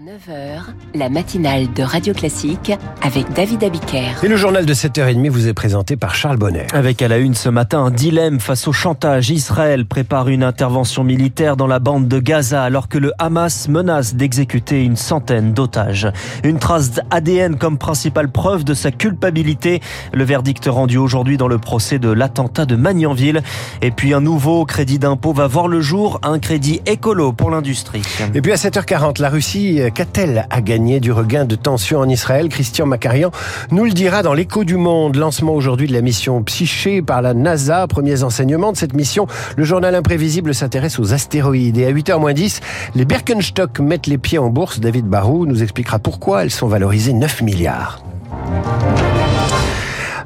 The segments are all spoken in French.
9h, la matinale de Radio Classique avec David Abiker. Et le journal de 7h30 vous est présenté par Charles Bonner. Avec à la une ce matin un dilemme face au chantage. Israël prépare une intervention militaire dans la bande de Gaza alors que le Hamas menace d'exécuter une centaine d'otages. Une trace ADN comme principale preuve de sa culpabilité. Le verdict rendu aujourd'hui dans le procès de l'attentat de Magnanville. Et puis un nouveau crédit d'impôt va voir le jour, un crédit écolo pour l'industrie. Et puis à 7h40, la Russie qu'a-t-elle à gagner du regain de tension en Israël Christian Macarian nous le dira dans l'écho du monde. Lancement aujourd'hui de la mission Psyché par la NASA. Premiers enseignements de cette mission. Le journal imprévisible s'intéresse aux astéroïdes. Et à 8h10, les Birkenstock mettent les pieds en bourse. David Barou nous expliquera pourquoi elles sont valorisées 9 milliards.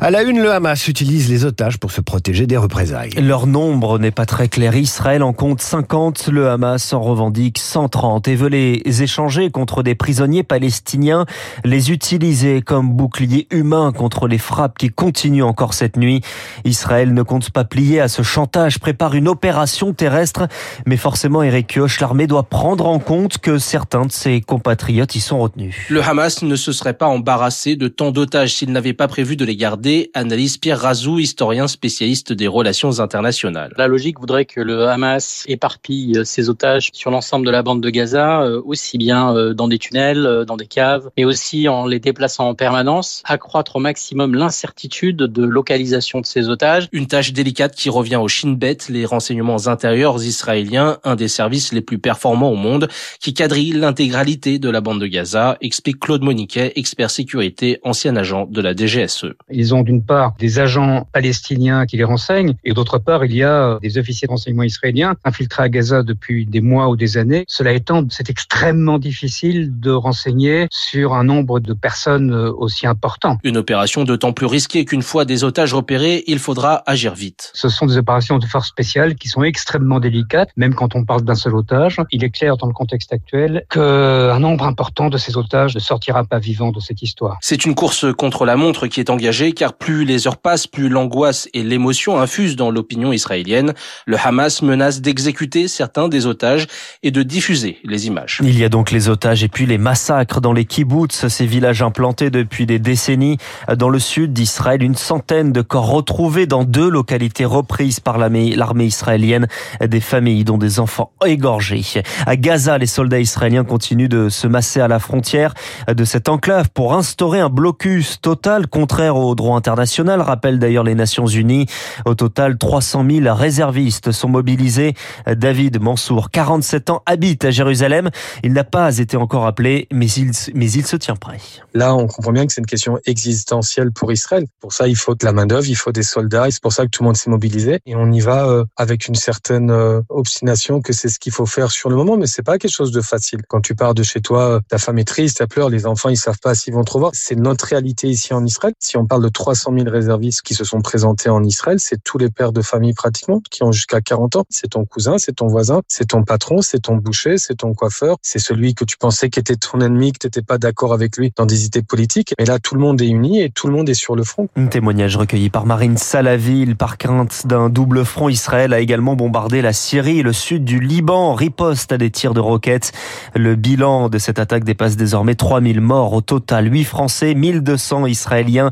À la une, le Hamas utilise les otages pour se protéger des représailles. Leur nombre n'est pas très clair. Israël en compte 50, le Hamas en revendique 130 et veut les échanger contre des prisonniers palestiniens, les utiliser comme bouclier humain contre les frappes qui continuent encore cette nuit. Israël ne compte pas plier à ce chantage, prépare une opération terrestre, mais forcément Eric Kioch, l'armée doit prendre en compte que certains de ses compatriotes y sont retenus. Le Hamas ne se serait pas embarrassé de tant d'otages s'il n'avait pas prévu de les garder analyse Pierre Razou, historien spécialiste des relations internationales. La logique voudrait que le Hamas éparpille ses otages sur l'ensemble de la bande de Gaza, euh, aussi bien euh, dans des tunnels, euh, dans des caves, mais aussi en les déplaçant en permanence, accroître au maximum l'incertitude de localisation de ces otages. Une tâche délicate qui revient au Shin Bet, les renseignements intérieurs israéliens, un des services les plus performants au monde, qui quadrille l'intégralité de la bande de Gaza, explique Claude Moniquet, expert sécurité, ancien agent de la DGSE. Ils ont d'une part des agents palestiniens qui les renseignent et d'autre part il y a des officiers de renseignement israéliens infiltrés à Gaza depuis des mois ou des années. Cela étant, c'est extrêmement difficile de renseigner sur un nombre de personnes aussi important. Une opération d'autant plus risquée qu'une fois des otages repérés, il faudra agir vite. Ce sont des opérations de force spéciale qui sont extrêmement délicates, même quand on parle d'un seul otage. Il est clair dans le contexte actuel qu'un nombre important de ces otages ne sortira pas vivant de cette histoire. C'est une course contre la montre qui est engagée car plus les heures passent, plus l'angoisse et l'émotion infusent dans l'opinion israélienne. Le Hamas menace d'exécuter certains des otages et de diffuser les images. Il y a donc les otages et puis les massacres dans les kibbutz, ces villages implantés depuis des décennies dans le sud d'Israël. Une centaine de corps retrouvés dans deux localités reprises par l'armée israélienne, des familles dont des enfants égorgés. À Gaza, les soldats israéliens continuent de se masser à la frontière de cette enclave pour instaurer un blocus total contraire au international, rappelle d'ailleurs les Nations Unies. Au total, 300 000 réservistes sont mobilisés. David Mansour, 47 ans, habite à Jérusalem. Il n'a pas été encore appelé, mais il, mais il se tient prêt. Là, on comprend bien que c'est une question existentielle pour Israël. Pour ça, il faut de la main-d'œuvre, il faut des soldats. C'est pour ça que tout le monde s'est mobilisé. Et on y va euh, avec une certaine euh, obstination que c'est ce qu'il faut faire sur le moment, mais c'est pas quelque chose de facile. Quand tu pars de chez toi, ta femme est triste, elle pleure, les enfants, ils savent pas s'ils vont te revoir. C'est notre réalité ici en Israël. Si on parle de 300 000 réservistes qui se sont présentés en Israël, c'est tous les pères de famille pratiquement qui ont jusqu'à 40 ans. C'est ton cousin, c'est ton voisin, c'est ton patron, c'est ton boucher, c'est ton coiffeur, c'est celui que tu pensais qu'était ton ennemi, que tu n'étais pas d'accord avec lui dans des idées politiques. Mais là, tout le monde est uni et tout le monde est sur le front. Un témoignage recueilli par Marine Salaville. Par crainte d'un double front, Israël a également bombardé la Syrie et le sud du Liban, riposte à des tirs de roquettes. Le bilan de cette attaque dépasse désormais 3000 morts au total. 8 Français, 1200 Israéliens,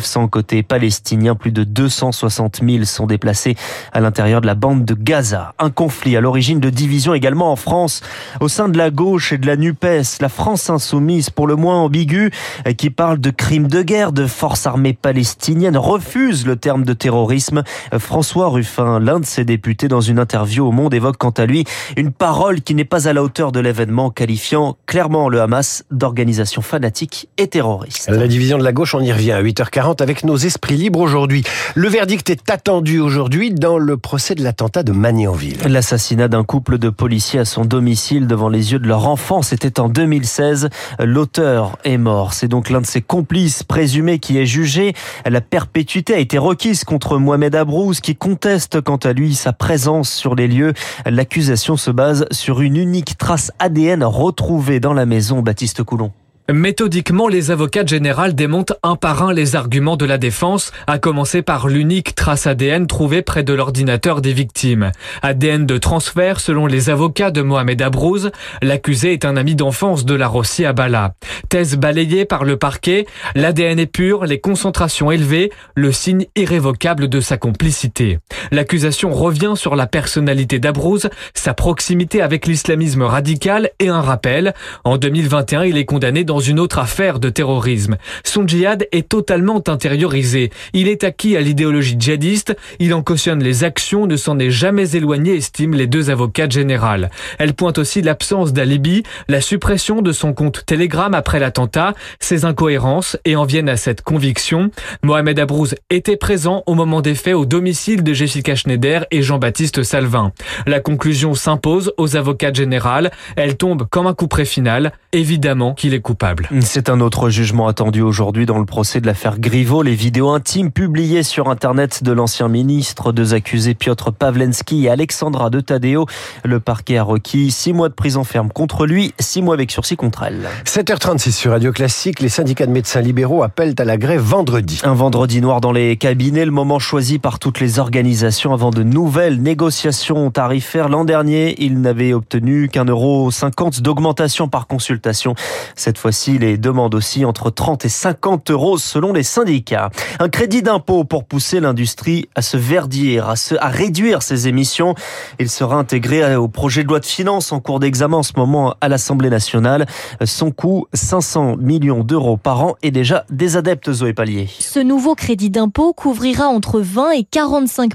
900 côté palestinien. Plus de 260 000 sont déplacés à l'intérieur de la bande de Gaza. Un conflit à l'origine de divisions également en France au sein de la gauche et de la NUPES. La France insoumise, pour le moins ambiguë, qui parle de crimes de guerre, de forces armées palestiniennes, refuse le terme de terrorisme. François Ruffin, l'un de ses députés, dans une interview au Monde, évoque quant à lui une parole qui n'est pas à la hauteur de l'événement, qualifiant clairement le Hamas d'organisation fanatique et terroriste. La division de la gauche, on y revient à 8h40 avec nos esprits libres aujourd'hui. Le verdict est attendu aujourd'hui dans le procès de l'attentat de Magnanville. L'assassinat d'un couple de policiers à son domicile devant les yeux de leur enfant, c'était en 2016. L'auteur est mort. C'est donc l'un de ses complices présumés qui est jugé. La perpétuité a été requise contre Mohamed Abrouz qui conteste quant à lui sa présence sur les lieux. L'accusation se base sur une unique trace ADN retrouvée dans la maison Baptiste Coulon. Méthodiquement, les avocats généraux démontent un par un les arguments de la défense, à commencer par l'unique trace ADN trouvée près de l'ordinateur des victimes. ADN de transfert selon les avocats de Mohamed Abrouz, l'accusé est un ami d'enfance de la Rossi Abala. Thèse balayée par le parquet, l'ADN est pur, les concentrations élevées, le signe irrévocable de sa complicité. L'accusation revient sur la personnalité d'Abrouz, sa proximité avec l'islamisme radical et un rappel. En 2021, il est condamné dans une autre affaire de terrorisme. Son djihad est totalement intériorisé. Il est acquis à l'idéologie djihadiste, il en cautionne les actions, ne s'en est jamais éloigné, estiment les deux avocats générales. Elle pointe aussi l'absence d'alibi, la suppression de son compte Telegram après l'attentat, ses incohérences et en viennent à cette conviction. Mohamed Abrouz était présent au moment des faits au domicile de Jessica Schneider et Jean-Baptiste Salvin. La conclusion s'impose aux avocats générales. Elle tombe comme un coup près final. Évidemment qu'il est coupable. C'est un autre jugement attendu aujourd'hui dans le procès de l'affaire Griveaux. Les vidéos intimes publiées sur Internet de l'ancien ministre, deux accusés Piotr Pavlensky et Alexandra de Tadeo. Le parquet a requis six mois de prison ferme contre lui, six mois avec sursis contre elle. 7h36 sur Radio Classique, les syndicats de médecins libéraux appellent à la grève vendredi. Un vendredi noir dans les cabinets, le moment choisi par toutes les organisations avant de nouvelles négociations tarifaires. L'an dernier, ils n'avaient obtenu qu'un euro cinquante d'augmentation par consultation. Cette fois-ci, les demandent aussi entre 30 et 50 euros selon les syndicats. Un crédit d'impôt pour pousser l'industrie à se verdir, à, se, à réduire ses émissions. Il sera intégré au projet de loi de finances en cours d'examen en ce moment à l'Assemblée nationale. Son coût, 500 millions d'euros par an et déjà des adeptes Zoé Pallier. Ce nouveau crédit d'impôt couvrira entre 20 et 45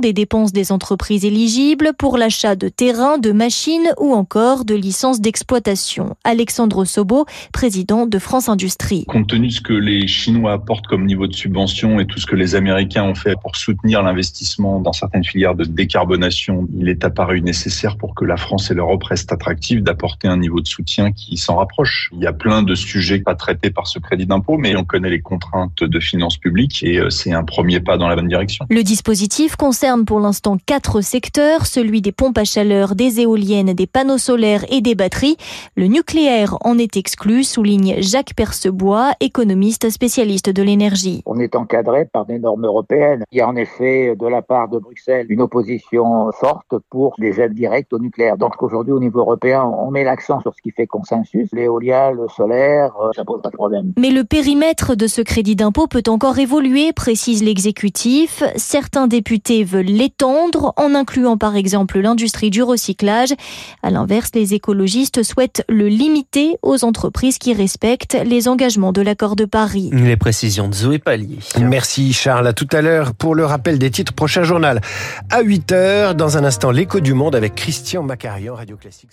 des dépenses des entreprises éligibles pour l'achat de terrains, de machines ou encore de licences d'exploitation. Alexandre Sobo, président de France Industrie. Compte tenu de ce que les Chinois apportent comme niveau de subvention et tout ce que les Américains ont fait pour soutenir l'investissement dans certaines filières de décarbonation, il est apparu nécessaire pour que la France et l'Europe restent attractives d'apporter un niveau de soutien qui s'en rapproche. Il y a plein de sujets pas traités par ce crédit d'impôt, mais on connaît les contraintes de finances publiques et euh, c'est un premier pas dans la bonne direction. Le dispositif concerne pour l'instant quatre secteurs, celui des pompes à chaleur, des éoliennes, des panneaux solaires et des batteries. Le nucléaire en est exclu, souligne Jacques Percebois, économiste spécialiste de l'énergie. On est encadré par des normes européennes. Il y a en effet de la part de Bruxelles une opposition forte pour les aides directes au nucléaire. Donc aujourd'hui au niveau européen, on met l'accent sur ce qui fait consensus, l'éolien, le solaire, euh, ça pose pas de problème. Mais le périmètre de ce crédit d'impôt peut encore évoluer, précise l'exécutif. Certains députés veulent l'étendre en incluant par exemple l'industrie du recyclage. À l'inverse, les écologistes souhaitent le limiter aux entreprises qui respectent les engagements de l'accord de Paris. Les précisions de Zoé Pallier. Merci Charles. À tout à l'heure pour le rappel des titres. Prochain journal à 8h. Dans un instant, l'écho du monde avec Christian Macarian, Radio Classique.